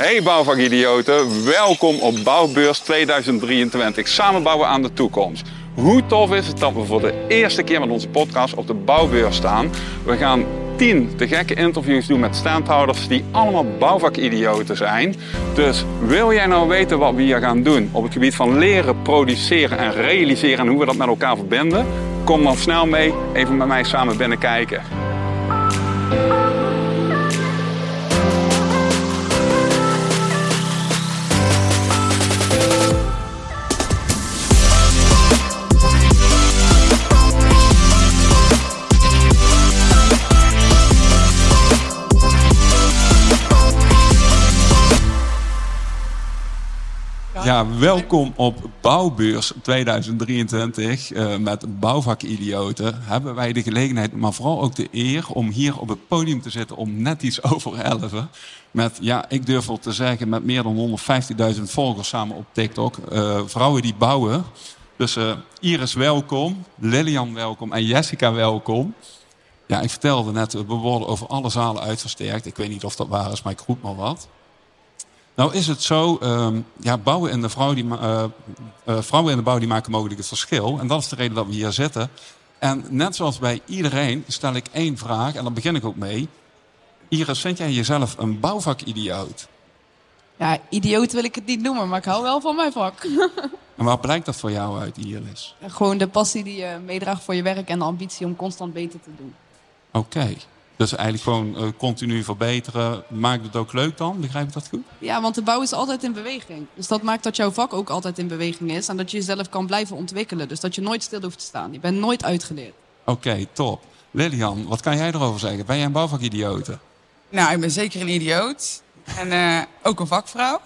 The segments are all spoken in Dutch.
Hey bouwvakidioten, welkom op Bouwbeurs 2023. Samen bouwen aan de toekomst. Hoe tof is het dat we voor de eerste keer met onze podcast op de Bouwbeurs staan? We gaan 10 te gekke interviews doen met standhouders die allemaal bouwvakidioten zijn. Dus wil jij nou weten wat we hier gaan doen op het gebied van leren, produceren en realiseren en hoe we dat met elkaar verbinden? Kom dan snel mee, even met mij samen binnen Welkom op Bouwbeurs 2023 uh, met bouwvakidioten. Hebben wij de gelegenheid, maar vooral ook de eer om hier op het podium te zitten om net iets over 11. Met, ja, ik durf wel te zeggen, met meer dan 150.000 volgers samen op TikTok. Uh, vrouwen die bouwen. Dus uh, Iris welkom, Lilian welkom en Jessica welkom. Ja, ik vertelde net, we worden over alle zalen uitversterkt. Ik weet niet of dat waar is, maar ik roep maar wat. Nou is het zo, um, ja, bouwen en de vrouw die, uh, uh, vrouwen in de bouw die maken mogelijk het verschil. En dat is de reden dat we hier zitten. En net zoals bij iedereen stel ik één vraag, en daar begin ik ook mee. Iris, vind jij jezelf een bouwvakidioot? Ja, idioot wil ik het niet noemen, maar ik hou wel van mijn vak. en waar blijkt dat voor jou uit, Iris? Gewoon de passie die je meedraagt voor je werk en de ambitie om constant beter te doen. Oké. Okay. Dus eigenlijk gewoon uh, continu verbeteren. Maakt het ook leuk dan? Begrijp ik dat goed? Ja, want de bouw is altijd in beweging. Dus dat maakt dat jouw vak ook altijd in beweging is. En dat je jezelf kan blijven ontwikkelen. Dus dat je nooit stil hoeft te staan. Je bent nooit uitgeleerd. Oké, okay, top. Lilian, wat kan jij erover zeggen? Ben jij een bouwvakidioot? Nou, ik ben zeker een idioot. En uh, ook een vakvrouw.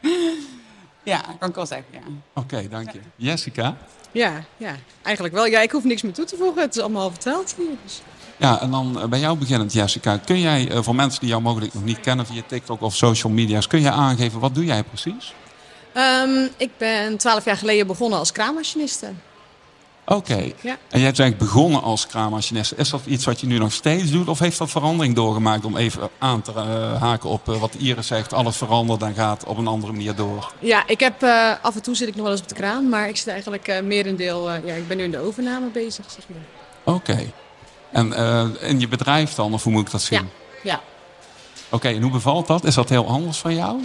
ja, kan ik wel zeggen, ja. Oké, okay, dank je. Jessica? Ja, ja, eigenlijk wel. Ja, ik hoef niks meer toe te voegen. Het is allemaal al verteld hier. Dus. Ja, en dan bij jou beginnend, Jessica. Kun jij voor mensen die jou mogelijk nog niet kennen via TikTok of social media's, kun je aangeven wat doe jij precies? Um, ik ben twaalf jaar geleden begonnen als kraammachiniste. Oké. Okay. Ja. En jij bent eigenlijk begonnen als kraammachiniste. Is dat iets wat je nu nog steeds doet? Of heeft dat verandering doorgemaakt om even aan te uh, haken op uh, wat Iris zegt? Alles verandert en gaat op een andere manier door. Ja, ik heb uh, af en toe zit ik nog wel eens op de kraan. Maar ik zit eigenlijk merendeel... ja, ik ben nu in de overname bezig, zeg maar. Oké. Okay. En uh, in je bedrijf dan, of hoe moet ik dat zien? Ja. ja. Oké, okay, en hoe bevalt dat? Is dat heel anders van jou?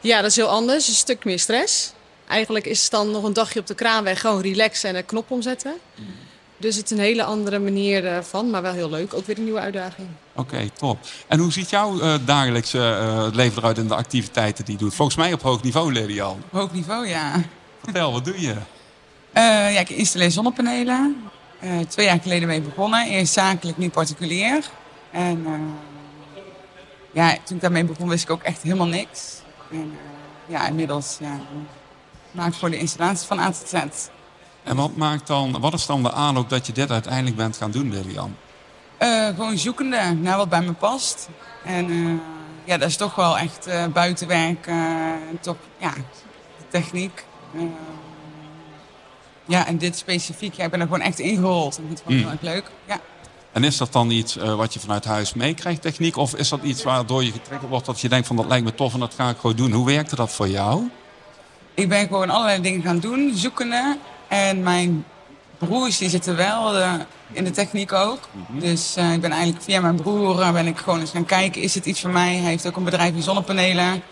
Ja, dat is heel anders. Een stuk meer stress. Eigenlijk is het dan nog een dagje op de kraan weg, gewoon relaxen en een knop omzetten. Mm. Dus het is een hele andere manier van, maar wel heel leuk. Ook weer een nieuwe uitdaging. Oké, okay, top. En hoe ziet jouw uh, dagelijkse uh, leven eruit in de activiteiten die je doet? Volgens mij op hoog niveau, Lilian. Hoog niveau, ja. Vertel, wat doe je? Uh, ja, ik installeer zonnepanelen. Uh, twee jaar geleden mee begonnen. Eerst zakelijk, nu particulier. En uh, ja, toen ik daarmee begon wist ik ook echt helemaal niks. En uh, ja, inmiddels ja, maak ik voor de installatie van A tot Z. En wat, maakt dan, wat is dan de aanloop dat je dit uiteindelijk bent gaan doen, Lilian? gewoon zoekende naar wat bij me past. En ja, dat is toch wel echt buitenwerk, toch ja, de techniek. Ja, en dit specifiek, ja, ik ben er gewoon echt ingerold. Dat vond ik mm. heel erg leuk. Ja. En is dat dan iets uh, wat je vanuit huis meekrijgt, techniek? Of is dat iets waardoor je getrokken wordt dat je denkt van dat lijkt me tof en dat ga ik gewoon doen? Hoe werkte dat voor jou? Ik ben gewoon allerlei dingen gaan doen, zoekende. En mijn broers die zitten wel uh, in de techniek ook. Mm -hmm. Dus uh, ik ben eigenlijk via mijn broer ben ik gewoon eens gaan kijken, is het iets voor mij? Hij heeft ook een bedrijf in zonnepanelen.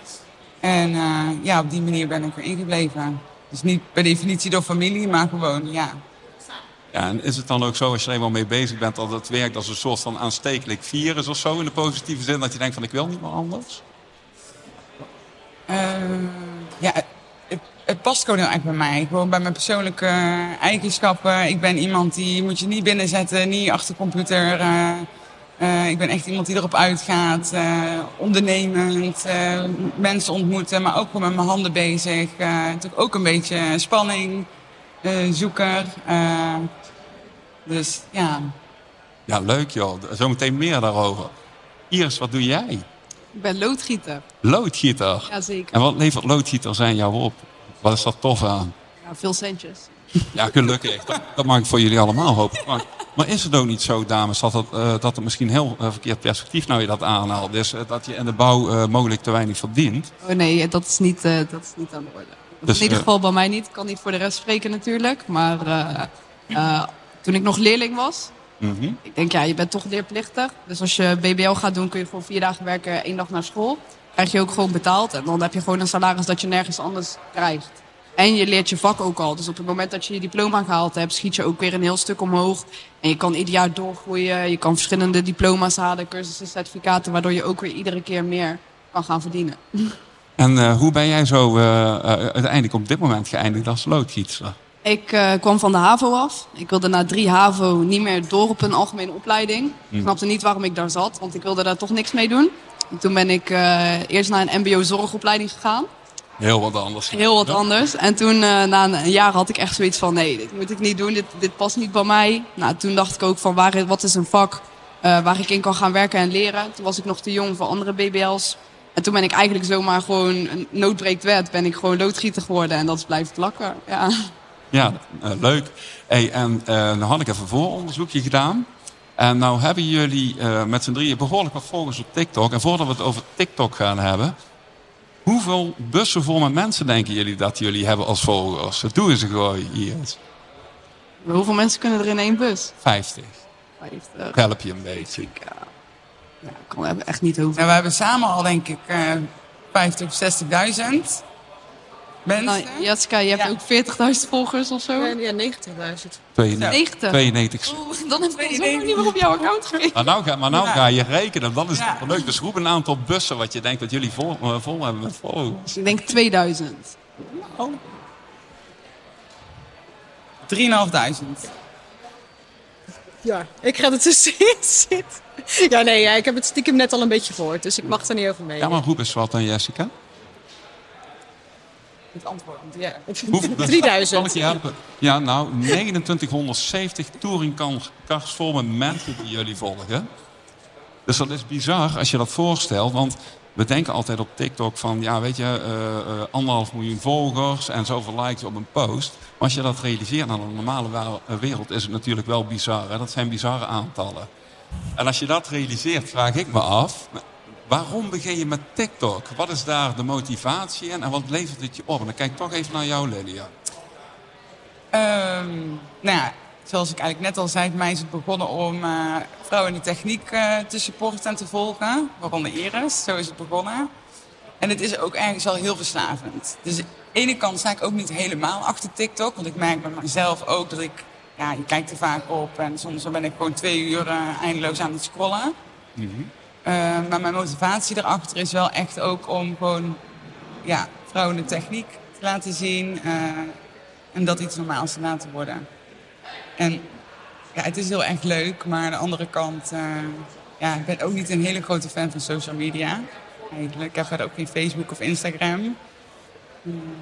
En ja, op die manier ben ik er ingebleven. Dus niet per definitie door familie, maar gewoon, ja. Ja, en is het dan ook zo, als je er eenmaal mee bezig bent, dat het werkt als een soort van aanstekelijk virus of zo, in de positieve zin, dat je denkt van ik wil niet meer anders? Uh, ja, het, het, past gewoon heel erg bij mij. Gewoon bij mijn persoonlijke eigenschappen. Ik ben iemand die moet je niet binnenzetten, niet achter computer. Uh, uh, ik ben echt iemand die erop uitgaat, uh, ondernemend, uh, mensen ontmoeten, maar ook gewoon met mijn handen bezig. natuurlijk ook een beetje spanning, zoeker. dus ja. Ja, leuk joh. Zometeen meer daarover. Iris, wat doe jij? Ik ben loodgieter. Loodgieter? Jazeker. En wat levert loodgieter zijn jou op? Wat is dat tof aan? Ja, veel centjes. Ja, gelukkig. Dat, dat mag ik voor jullie allemaal hopen. Maar is het ook niet zo, dames, dat het, eh, dat het misschien heel eh, verkeerd perspectief nou je dat aanhaalt? Dus eh, dat je in de bouw mogelijk te weinig verdient. Oh nee, dat is niet, dat is niet aan de orde. Dus, in ieder geval bij mij niet. Ik kan niet voor de rest spreken natuurlijk. Maar toen ik nog leerling was, Mhm. ik denk ja, je bent toch leerplichtig. Dus als je BBL gaat doen, kun je gewoon vier dagen werken, één dag naar school. Krijg je ook gewoon betaald. En dan heb je gewoon een salaris dat je nergens anders krijgt. En je leert je vak ook al. Dus op het moment dat je je diploma gehaald hebt, schiet je ook weer een heel stuk omhoog. En je kan ieder jaar doorgroeien. Je kan verschillende diploma's halen, cursussen, certificaten. Waardoor je ook weer iedere keer meer kan gaan verdienen. En eh, hoe ben jij zo eh, eh, uiteindelijk op dit moment geëindigd als loodgietser? Ik kwam van de HAVO af. Ik wilde na drie HAVO niet meer door op een algemene opleiding. Ik snapte niet waarom ik daar zat, want ik wilde daar toch niks mee doen. En toen ben ik eerst naar een mbo-zorgopleiding gegaan. Heel wat anders. Heel wat anders. En toen, eh, na een jaar, had ik echt zoiets van... nee, dit moet ik niet doen, dit, dit past niet bij mij. Nou, toen dacht ik ook van, waar, wat is een vak eh, waar ik in kan gaan werken en leren? Toen was ik nog te jong voor andere BBL's. En toen ben ik eigenlijk zomaar gewoon, noodbreekt wet, ben ik gewoon loodgieter geworden. En dat is blijven plakken, ja. Ja, eh, leuk. Hey, en nou had ik even een vooronderzoekje gedaan. En nou hebben jullie met z'n drieën behoorlijk wat volgers op TikTok. En voordat we het over TikTok gaan hebben... Hoeveel bussen vol met mensen denken jullie dat jullie hebben als volgers? Doe eens een gooi hier. Hoeveel mensen kunnen er in één bus? 50. 50. Help je een beetje. Ja, ja ik kan er echt niet over. En we hebben samen al denk ik eh 50 of 60.000 mensen. Nou, Jessica, je hebt Ja. ook 40.000 volgers of zo? Ja, 90.000. 92. 90. 92. Oeh, dan heb ik zo lang niet meer op jouw account gekeken. Maar nou, ga, maar nou Ja. ga je rekenen, dat is Ja. wel leuk. Dus roep een aantal bussen wat je denkt dat jullie vol, eh, vol hebben met volgers. Ik denk 2000. 3.500. Ja, ik ga er tussenin zitten. Ja, nee, ja, ik heb het stiekem net al een beetje gehoord, dus ik mag er niet over mee. Ja, maar roep eens wat aan Jessica. Het antwoord. Ja. Hoeveel? 3000. Kan ik je helpen? Ja, nou, 2970 touringcars vol met mensen die jullie volgen. Dus dat is bizar als je dat voorstelt. Want we denken altijd op TikTok van, ja, weet je, eh, eh, anderhalf miljoen volgers en zoveel likes op een post. Maar als je dat realiseert aan de normale wa- eh, wereld, is het natuurlijk wel bizar. Hè? Dat zijn bizarre aantallen. En als je dat realiseert, vraag ik me af, waarom begin je met TikTok? Wat is daar de motivatie in en wat levert het je op? En dan kijk ik toch even naar jou, Lilia. Ehm, nou ja, zoals ik eigenlijk net al zei, mij is het begonnen om eh, vrouwen in de techniek eh, te supporten en te volgen. Waaronder Iris, zo is het begonnen. En het is ook ergens wel heel verslavend. Dus aan de ene kant sta ik ook niet helemaal achter TikTok. Want ik merk bij mezelf ook dat ik, ja, je kijkt er vaak op. En soms ben ik gewoon twee uur eh, eindeloos aan het scrollen. Eh, maar mijn motivatie erachter is wel echt ook om gewoon ja, vrouwen de techniek te laten zien. eh, en dat iets normaals te laten worden. En ja, het is heel erg leuk, maar aan de andere kant, eh, ja, ik ben ook niet een hele grote fan van social media. Eigenlijk. Ik heb verder ook geen Facebook of Instagram. Hmm.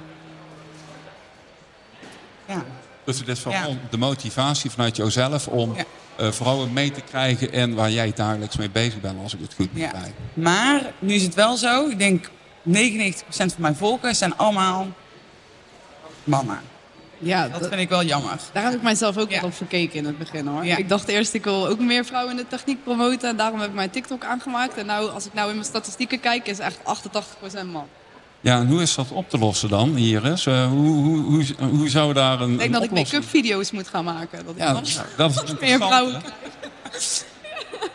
Ja, Dus het is vooral Ja. de motivatie vanuit jouzelf om Ja. eh, vrouwen mee te krijgen in waar jij dagelijks mee bezig bent, als ik het goed ja. begrijp. Maar nu is het wel zo, ik denk 99% van mijn volgers zijn allemaal mannen. Ja, Dat dat- vind ik wel jammer. daar heb ik mijzelf ook Ja. wat op verkeken in het begin hoor. Ja. Ik dacht eerst, ik wil ook meer vrouwen in de techniek promoten. En daarom heb ik mijn TikTok aangemaakt. En nou, als ik nou in mijn statistieken kijk, is echt 88% man. Ja, en hoe is dat op te lossen dan? Eh, hoe, hoe, hoe, hoe zou daar een, Ik denk een dat ik make-up video's moet gaan maken. Dat Ja, nog dat is meer interessant, vrouwen...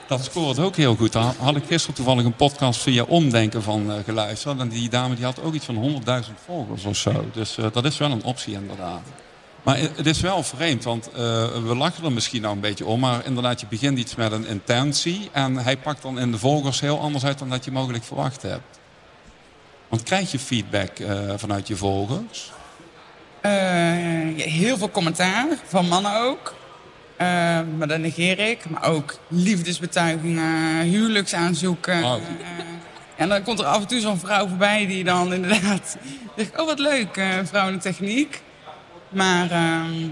Dat scoort ook heel goed. Daar had ik gisteren toevallig een podcast via Omdenken van eh, geluisterd. En die dame die had ook iets van 100.000 volgers of zo. Dus eh, dat is wel een optie inderdaad. Maar het het is wel vreemd, want eh, we lachen er misschien nou een beetje om. Maar inderdaad, je begint iets met een intentie. En hij pakt dan in de volgers heel anders uit dan dat je mogelijk verwacht hebt. Want krijg je feedback eh, vanuit je volgers? Eh, heel veel commentaar, van mannen ook. Eh, maar dat negeer ik. Maar ook liefdesbetuigingen, huwelijksaanzoeken. Oh. En dan komt er af en toe zo'n vrouw voorbij die dan inderdaad zegt... Oh, wat leuk, vrouw in de techniek. Maar ehm,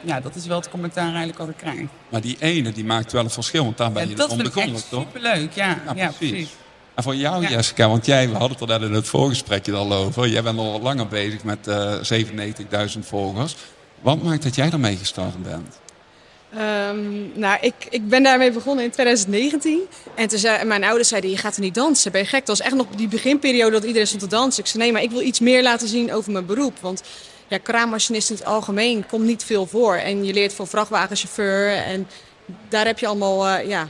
ja, dat is wel het commentaar eigenlijk wat ik krijg. Maar die ene die maakt wel een verschil, want daar ben Ja, je dat om vind ik toch? superleuk, ja. Ja, ja, precies. precies. En voor jou, Ja. Jessica, want jij, we hadden het er net in het voorgesprekje al over. Jij bent al wat langer bezig met eh 97.000 volgers. Wat maakt dat jij ermee gestart bent? Ehm, nou, ik, ik ben daarmee begonnen in 2019. En toen zei, mijn ouders zeiden, je gaat er niet dansen, ben je gek? Dat was echt nog die beginperiode dat iedereen stond te dansen. Ik zei, nee, maar ik wil iets meer laten zien over mijn beroep. Want ja, kraanmachinist in het algemeen komt niet veel voor. En je leert voor vrachtwagenchauffeur en daar heb je allemaal uh, ja,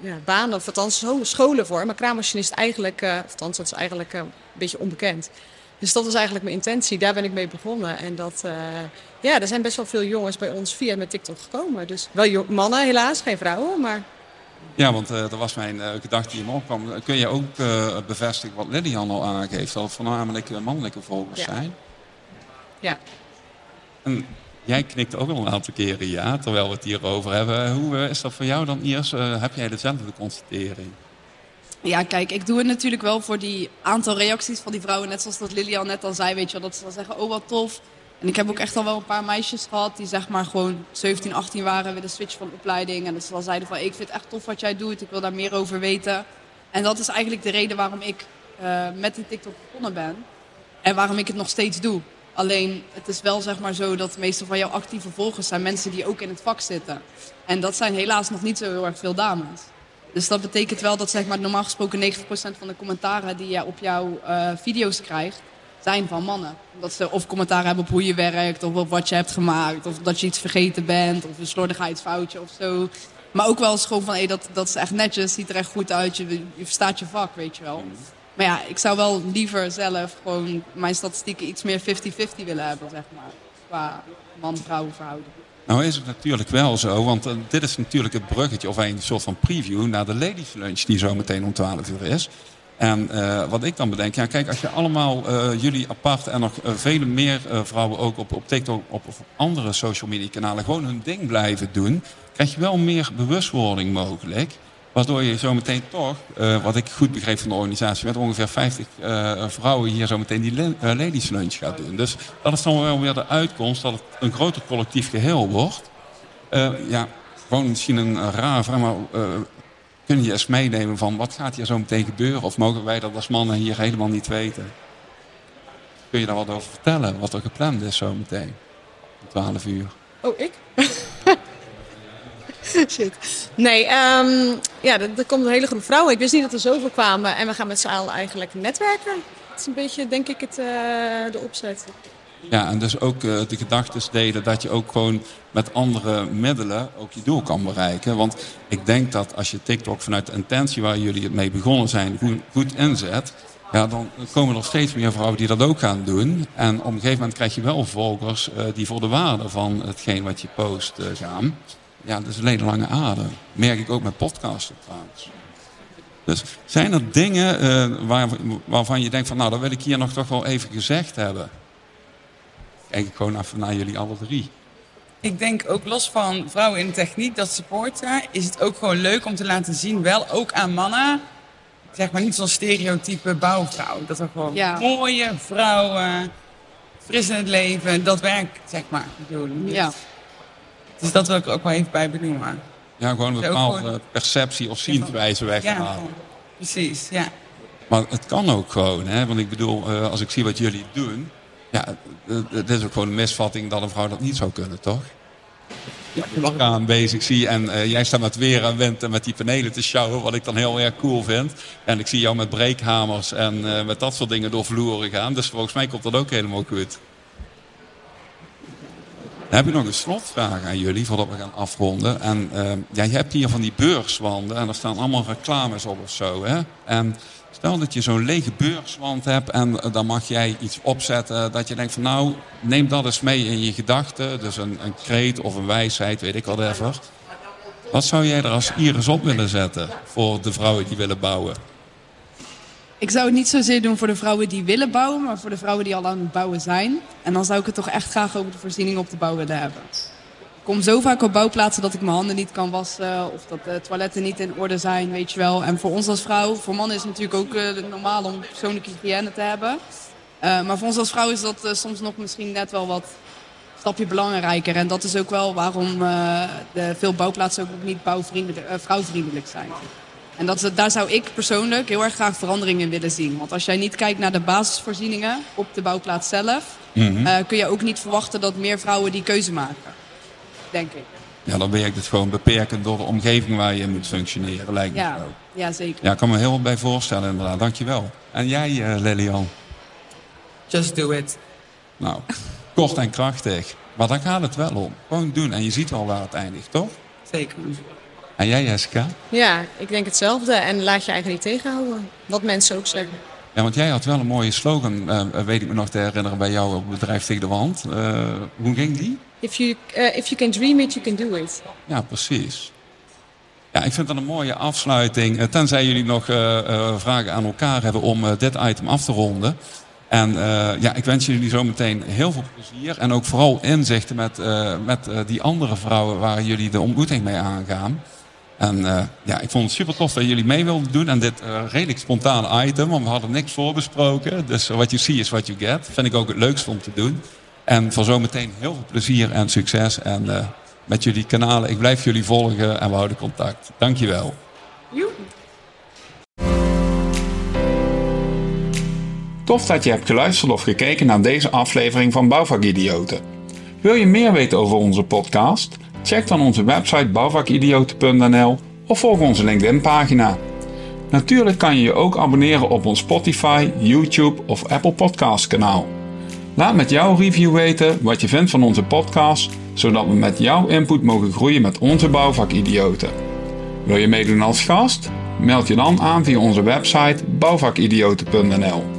ja, banen, of althans scholen voor. Maar kraanmachinist eigenlijk, uh, althans dat is eigenlijk uh, een beetje onbekend. Dus dat was eigenlijk mijn intentie. Daar ben ik mee begonnen. En dat, uh, ja, er zijn best wel veel jongens bij ons via met TikTok gekomen. Dus wel mannen helaas, geen vrouwen, maar... Ja, want dat was mijn gedachte die me opkwam. Kun je ook bevestigen wat Lilian al aangeeft, dat het voornamelijk mannelijke volgers ja. zijn? Ja. En jij knikt ook al een aantal keren ja, terwijl we het hierover hebben. Hoe is dat voor jou dan, Iers? heb jij dezelfde constatering? Ja, kijk, ik doe het natuurlijk wel voor die aantal reacties van die vrouwen. Net zoals dat Lilian net al zei, weet je wel. Dat ze dan zeggen, oh wat tof. En ik heb ook echt al wel een paar meisjes gehad die zeg maar gewoon 17, 18 waren. Weer de switch van opleiding. En dat ze dan zeiden van, ik vind het echt tof wat jij doet. Ik wil daar meer over weten. En dat is eigenlijk de reden waarom ik uh, met die TikTok begonnen ben. En waarom ik het nog steeds doe. Alleen, het is wel zeg maar zo dat de meeste van jouw actieve volgers zijn mensen die ook in het vak zitten. En dat zijn helaas nog niet zo heel erg veel dames. Dus dat betekent wel dat zeg maar, normaal gesproken 90% van de commentaren die je op jouw uh, video's krijgt, zijn van mannen. Dat ze of commentaar hebben op hoe je werkt, of op wat je hebt gemaakt, of dat je iets vergeten bent, of een slordigheidsfoutje of zo. Maar ook wel eens gewoon van, hé, dat, dat is echt netjes, ziet er echt goed uit, je, je verstaat je vak, weet je wel. Maar ja, ik zou wel liever zelf gewoon mijn statistieken iets meer 50-50 willen hebben, zeg maar. Qua man-vrouw verhouding. Nou is het natuurlijk wel zo, want uh, dit is natuurlijk het bruggetje of een soort van preview naar de ladies lunch die zo meteen om 12 uur is. En uh, wat ik dan bedenk, ja kijk, als je allemaal uh, jullie apart en nog vele meer vrouwen ook op, op TikTok of op andere social media kanalen gewoon hun ding blijven doen, krijg je wel meer bewustwording mogelijk. Waardoor je zometeen toch, uh, wat ik goed begreep van de organisatie, met ongeveer 50 uh, vrouwen hier zometeen die uh, ladies lunch gaat doen. Dus dat is dan wel weer de uitkomst dat het een groter collectief geheel wordt. ja, gewoon misschien een rare vraag, maar kun je eens meenemen van wat gaat hier zo meteen gebeuren? Of mogen wij dat als mannen hier helemaal niet weten? Kun je daar wat over vertellen, wat er gepland is zo meteen? Om 12 uur. Oh, ik? Shit. Nee, um, ja, er, komt een hele groep vrouwen. Ik wist niet dat er zoveel kwamen. En we gaan met z'n allen eigenlijk netwerken. Dat is een beetje, denk ik, het, uh, de opzet. Ja, en dus ook uh, de gedachten delen dat je ook gewoon met andere middelen ook je doel kan bereiken. Want ik denk dat als je TikTok vanuit de intentie waar jullie het mee begonnen zijn goed, inzet... Ja, dan komen er steeds meer vrouwen die dat ook gaan doen. En op een gegeven moment krijg je wel volgers uh, die voor de waarde van hetgeen wat je post gaan ja, dat is alleen een lange adem. Merk ik ook met podcasten trouwens. Dus zijn er dingen uh, waar, waarvan je denkt van nou, dat wil ik hier nog toch wel even gezegd hebben? Kijk ik gewoon even naar jullie alle drie. Ik denk ook los van vrouwen in de techniek, dat supporten, is het ook gewoon leuk om te laten zien, wel ook aan mannen, zeg maar niet zo'n stereotype bouwvrouw. Dat er gewoon ja. mooie vrouwen, fris in het leven, dat werkt, zeg maar. Ja. Dus dat wil ik ook wel even bij benoemen. Ja, gewoon een bepaalde perceptie of zienswijze weghalen. Ja, precies, ja. Maar het kan ook gewoon, hè? want ik bedoel, als ik zie wat jullie doen, ja, het is ook gewoon een misvatting dat een vrouw dat niet zou kunnen, toch? Ja, je aan bezig zie en uh, jij staat met weer en wind en met die panelen te sjouwen, wat ik dan heel erg cool vind. En ik zie jou met breekhamers en uh, met dat soort dingen door vloeren gaan, dus volgens mij komt dat ook helemaal goed. Dan heb ik nog een slotvraag aan jullie voordat we gaan afronden. En uh, ja, je hebt hier van die beurswanden en er staan allemaal reclames op of zo. Hè? En stel dat je zo'n lege beurswand hebt en uh, dan mag jij iets opzetten dat je denkt van nou, neem dat eens mee in je gedachten. Dus een, een kreet of een wijsheid, weet ik wat even. Wat zou jij er als iris op willen zetten voor de vrouwen die willen bouwen? Ik zou het niet zozeer doen voor de vrouwen die willen bouwen, maar voor de vrouwen die al aan het bouwen zijn. En dan zou ik het toch echt graag over de voorziening op de bouw willen hebben. Ik kom zo vaak op bouwplaatsen dat ik mijn handen niet kan wassen of dat de toiletten niet in orde zijn, weet je wel. En voor ons als vrouw, voor mannen is het natuurlijk ook uh, normaal om persoonlijke hygiëne te hebben. Uh, maar voor ons als vrouw is dat uh, soms nog misschien net wel wat stapje belangrijker. En dat is ook wel waarom de veel bouwplaatsen ook niet bouwvriendelijk, vrouwvriendelijk zijn. En dat, daar zou ik persoonlijk heel erg graag verandering in willen zien. Want als jij niet kijkt naar de basisvoorzieningen op de bouwplaats zelf, mm -hmm. uh, kun je ook niet verwachten dat meer vrouwen die keuze maken. Denk ik. ja, dan werkt het gewoon beperkend door de omgeving waar je in moet functioneren, lijkt me Ja, zo. ja zeker. Ja, ik kan me heel wat bij voorstellen inderdaad. Dankjewel. En jij, eh Lilian? Just do it. Nou, kort en krachtig. Maar daar gaat het wel om. Gewoon doen. En je ziet al waar het eindigt, toch? Zeker. En jij, Jessica? Ja, ik denk hetzelfde. En laat je eigenlijk niet tegenhouden. Wat mensen ook zeggen. Ja, want jij had wel een mooie slogan, eh, weet ik me nog te herinneren, bij jou op het bedrijf tegen de wand. Eh, hoe ging die? If you, eh, if you can dream it, you can do it. Ja, precies. Ja, ik vind dat een mooie afsluiting. Tenzij jullie nog vragen aan elkaar hebben om dit item af te ronden. En ja, ik wens jullie zometeen heel veel plezier. En ook vooral inzichten met, met die andere vrouwen waar jullie de ontmoeting mee aangaan. En eh, ja, ik vond het super tof dat jullie mee wilden doen aan dit eh, redelijk spontane item. Want we hadden niks voorbesproken. Dus what you see is what you get. Vind ik ook het leukste om te doen. En voor zometeen heel veel plezier en succes. En eh, met jullie kanalen. Ik blijf jullie volgen en we houden contact. Dankjewel. Tof dat je hebt geluisterd of gekeken naar deze aflevering van Bouwvakidioten. Wil je meer weten over onze podcast? Check dan onze website bouwvakidioten.nl of volg onze LinkedIn pagina. Natuurlijk kan je je ook abonneren op ons Spotify, YouTube of Apple Podcast kanaal. Laat met jouw review weten wat je vindt van onze podcast, zodat we met jouw input mogen groeien met onze bouwvakidioten. Wil je meedoen als gast? Meld je dan aan via onze website bouwvakidioten.nl.